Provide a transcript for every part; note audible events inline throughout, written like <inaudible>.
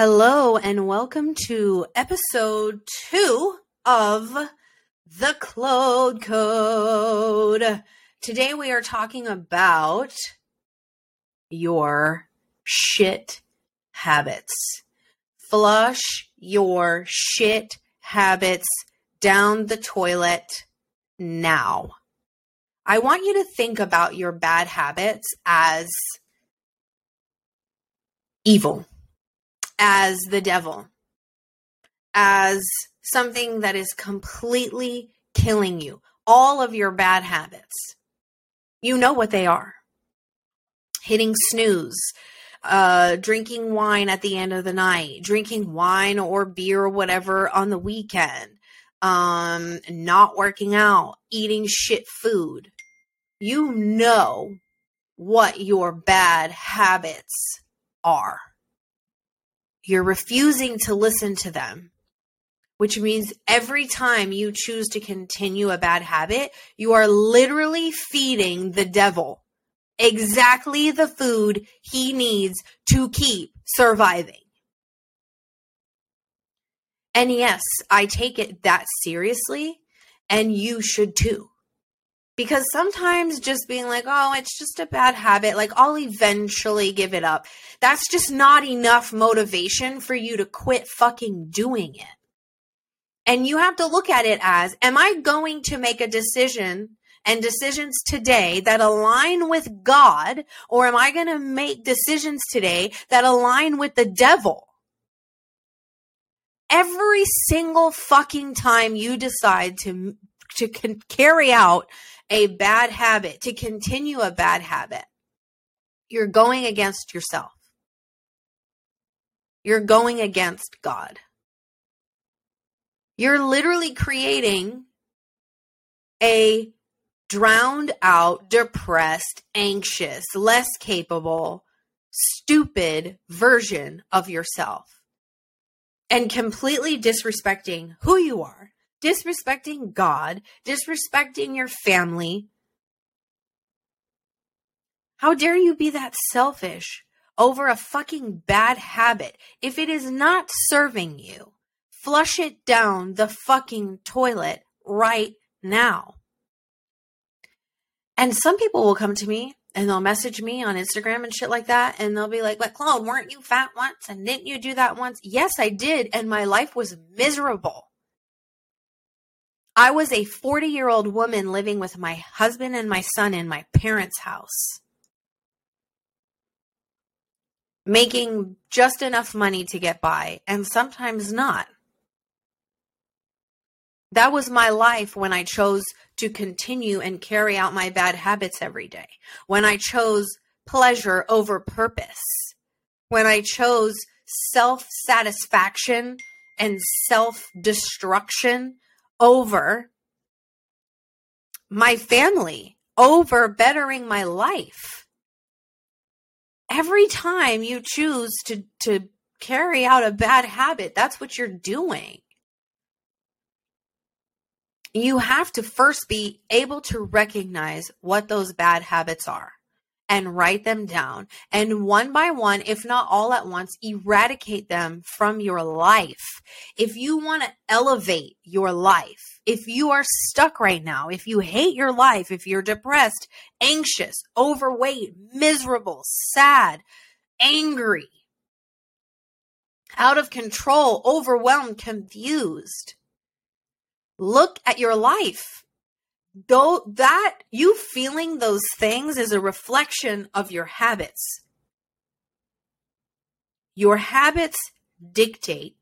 Hello, and welcome to episode two of The Claude Code. Today we are talking about your shit habits. Flush your shit habits down the toilet now. I want you to think about your bad habits as evil, as the devil, as something that is completely killing you. All of your bad habits. You know what they are hitting snooze, uh, drinking wine at the end of the night, drinking wine or beer or whatever on the weekend, um, not working out, eating shit food. You know what your bad habits are. You're refusing to listen to them, which means every time you choose to continue a bad habit, you are literally feeding the devil exactly the food he needs to keep surviving. And yes, I take it that seriously, and you should too. Because sometimes just being like, oh, it's just a bad habit, like I'll eventually give it up. That's just not enough motivation for you to quit fucking doing it. And you have to look at it as, am I going to make a decision and decisions today that align with God, or am I going to make decisions today that align with the devil? Every single fucking time you decide to to con- carry out a bad habit, to continue a bad habit, you're going against yourself. You're going against God. You're literally creating a drowned out, depressed, anxious, less capable, stupid version of yourself. And completely disrespecting who you are, disrespecting God, disrespecting your family. How dare you be that selfish over a fucking bad habit if it is not serving you? Flush it down the fucking toilet right now. And some people will come to me and they'll message me on Instagram and shit like that. And they'll be like, but Claude, weren't you fat once? And didn't you do that once? Yes, I did. And my life was miserable. I was a 40 year old woman living with my husband and my son in my parents' house, making just enough money to get by, and sometimes not. That was my life when I chose to continue and carry out my bad habits every day. When I chose pleasure over purpose. When I chose self satisfaction and self destruction over my family, over bettering my life. Every time you choose to, to carry out a bad habit, that's what you're doing you have to first be able to recognize what those bad habits are and write them down. And one by one, if not all at once, eradicate them from your life. If you want to elevate your life, if you are stuck right now, if you hate your life, if you're depressed, anxious, overweight, miserable, sad, angry, out of control, overwhelmed, confused, look at your life though that you feeling those things is a reflection of your habits. Your habits dictate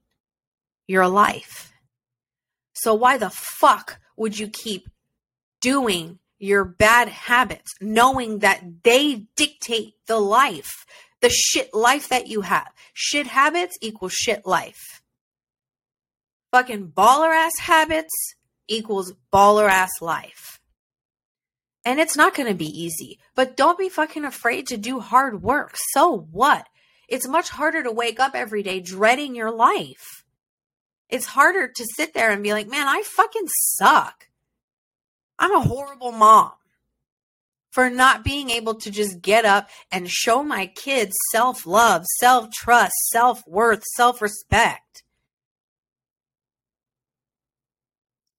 your life. So why the fuck would you keep doing your bad habits knowing that they dictate the life the shit life that you have? Shit habits equals shit life. Fucking baller ass habits equals baller ass life. And it's not going to be easy, but don't be fucking afraid to do hard work. So what? It's much harder to wake up every day dreading your life. It's harder to sit there and be like, man, I fucking suck. I'm a horrible mom. for not being able to just get up and show my kids self love, self trust, self worth, self respect.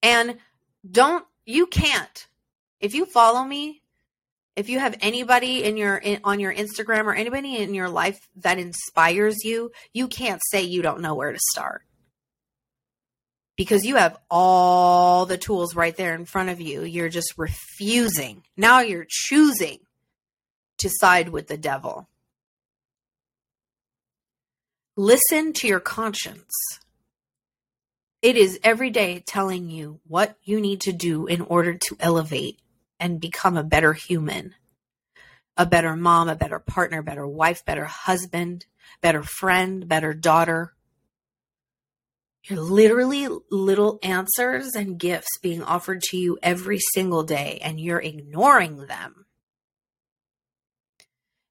And don't, you can't. If you follow me, if you have anybody in your in, on your Instagram or anybody in your life that inspires you, you can't say you don't know where to start. Because you have all the tools right there in front of you. You're just refusing. Now you're choosing to side with the devil. Listen to your conscience. It is every day telling you what you need to do in order to elevate and become a better human, a better mom, a better partner, better wife, better husband, better friend, better daughter. You're literally little answers and gifts being offered to you every single day, and you're ignoring them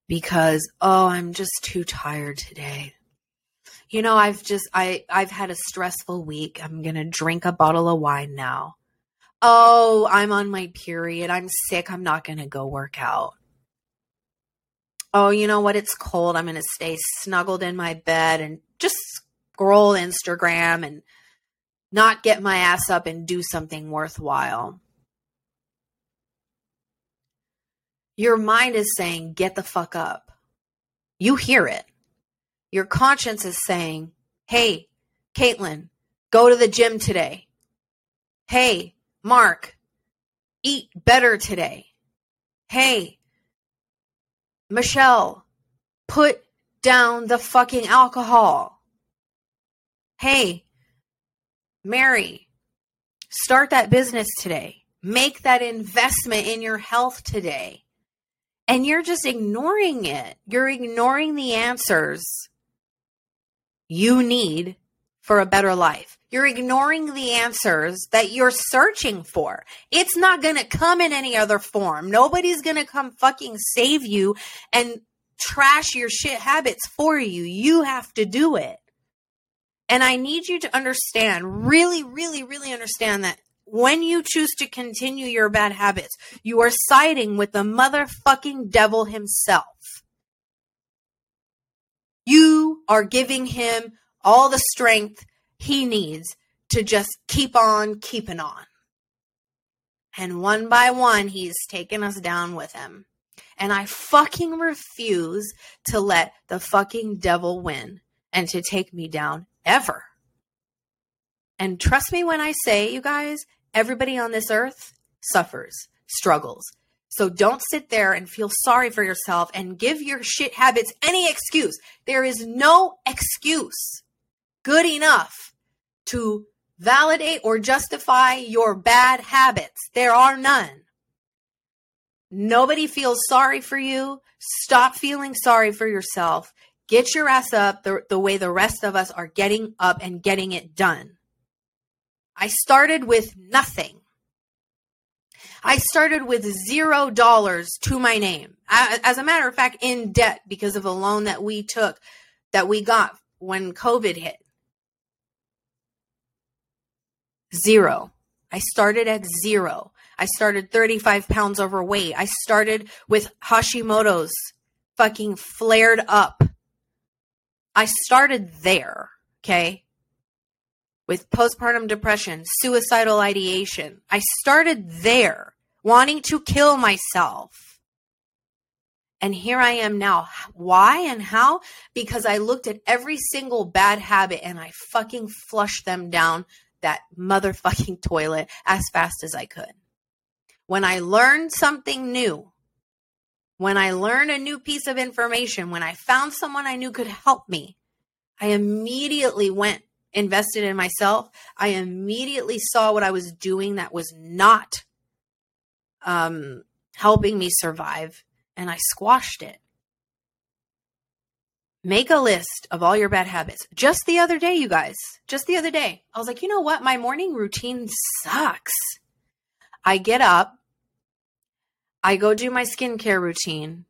because, oh, I'm just too tired today you know, I've just I I've had a stressful week. I'm going to drink a bottle of wine now. Oh, I'm on my period. I'm sick. I'm not going to go work out. Oh, you know what? It's cold. I'm going to stay snuggled in my bed and just scroll Instagram and not get my ass up and do something worthwhile. Your mind is saying, get the fuck up. You hear it. Your conscience is saying, hey, Caitlin, go to the gym today. Hey, Mark, eat better today. Hey, Michelle, put down the fucking alcohol. Hey, Mary, start that business today. Make that investment in your health today. And you're just ignoring it. You're ignoring the answers you need for a better life. You're ignoring the answers that you're searching for. It's not going to come in any other form. Nobody's going to come fucking save you and trash your shit habits for you. You have to do it. And I need you to understand, really, really, really understand that when you choose to continue your bad habits, you are siding with the motherfucking devil himself. You are giving him all the strength he needs to just keep on keeping on. And one by one, he's taking us down with him. And I fucking refuse to let the fucking devil win and to take me down ever. And trust me when I say, you guys, everybody on this earth suffers, struggles, so don't sit there and feel sorry for yourself and give your shit habits any excuse. There is no excuse good enough to validate or justify your bad habits. There are none. Nobody feels sorry for you. Stop feeling sorry for yourself. Get your ass up the, the way the rest of us are getting up and getting it done. I started with nothing. I started with zero dollars to my name. As a matter of fact, in debt because of a loan that we took, that we got when COVID hit. Zero. I started at zero. I started 35 pounds overweight. I started with Hashimoto's fucking flared up. I started there. Okay with postpartum depression, suicidal ideation. I started there, wanting to kill myself. And here I am now. Why and how? Because I looked at every single bad habit and I fucking flushed them down that motherfucking <laughs> toilet as fast as I could. When I learned something new, when I learned a new piece of information, when I found someone I knew could help me, I immediately went invested in myself, I immediately saw what I was doing that was not um, helping me survive, and I squashed it. Make a list of all your bad habits. Just the other day, you guys, just the other day, I was like, you know what? My morning routine sucks. I get up, I go do my skincare routine,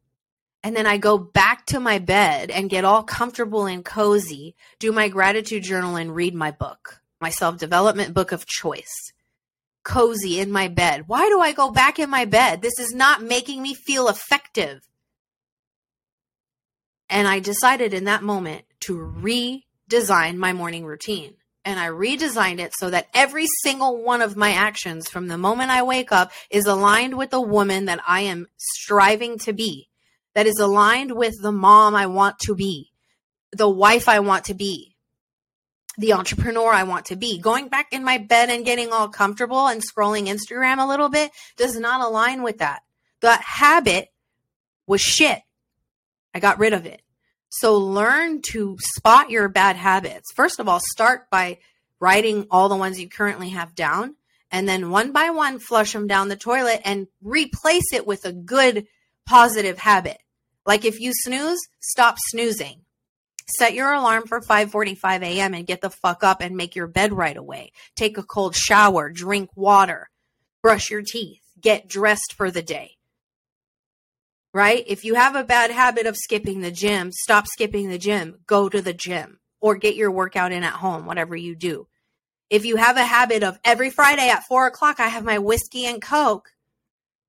and then I go back to my bed and get all comfortable and cozy, do my gratitude journal, and read my book, my self development book of choice. cozy in my bed. Why do I go back in my bed? This is not making me feel effective. And I decided in that moment to redesign my morning routine. And I redesigned it so that every single one of my actions from the moment I wake up is aligned with the woman that I am striving to be, that is aligned with the mom I want to be, the wife I want to be, the entrepreneur I want to be. Going back in my bed and getting all comfortable and scrolling Instagram a little bit does not align with that. That habit was shit. I got rid of it. So learn to spot your bad habits. First of all, start by writing all the ones you currently have down and then one by one flush them down the toilet and replace it with a good positive habit. Like if you snooze, stop snoozing. Set your alarm for 5:45 a.m. and get the fuck up and make your bed right away. Take a cold shower, drink water, brush your teeth, get dressed for the day. Right? If you have a bad habit of skipping the gym, stop skipping the gym. Go to the gym or get your workout in at home, whatever you do. If you have a habit of every Friday at four o'clock, I have my whiskey and Coke,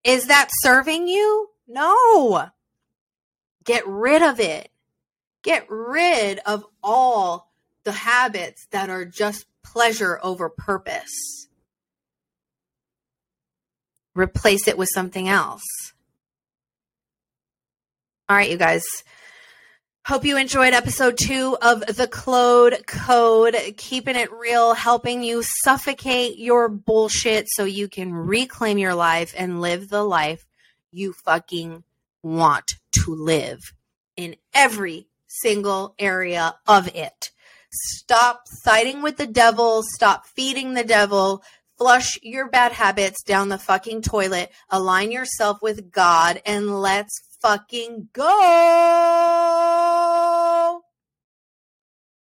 is that serving you? No. Get rid of it. Get rid of all the habits that are just pleasure over purpose. Replace it with something else. All right, you guys. Hope you enjoyed episode two of the Claude Code, keeping it real, helping you suffocate your bullshit so you can reclaim your life and live the life you fucking want to live in every single area of it. Stop siding with the devil. Stop feeding the devil. Flush your bad habits down the fucking toilet. Align yourself with God and let's fucking go.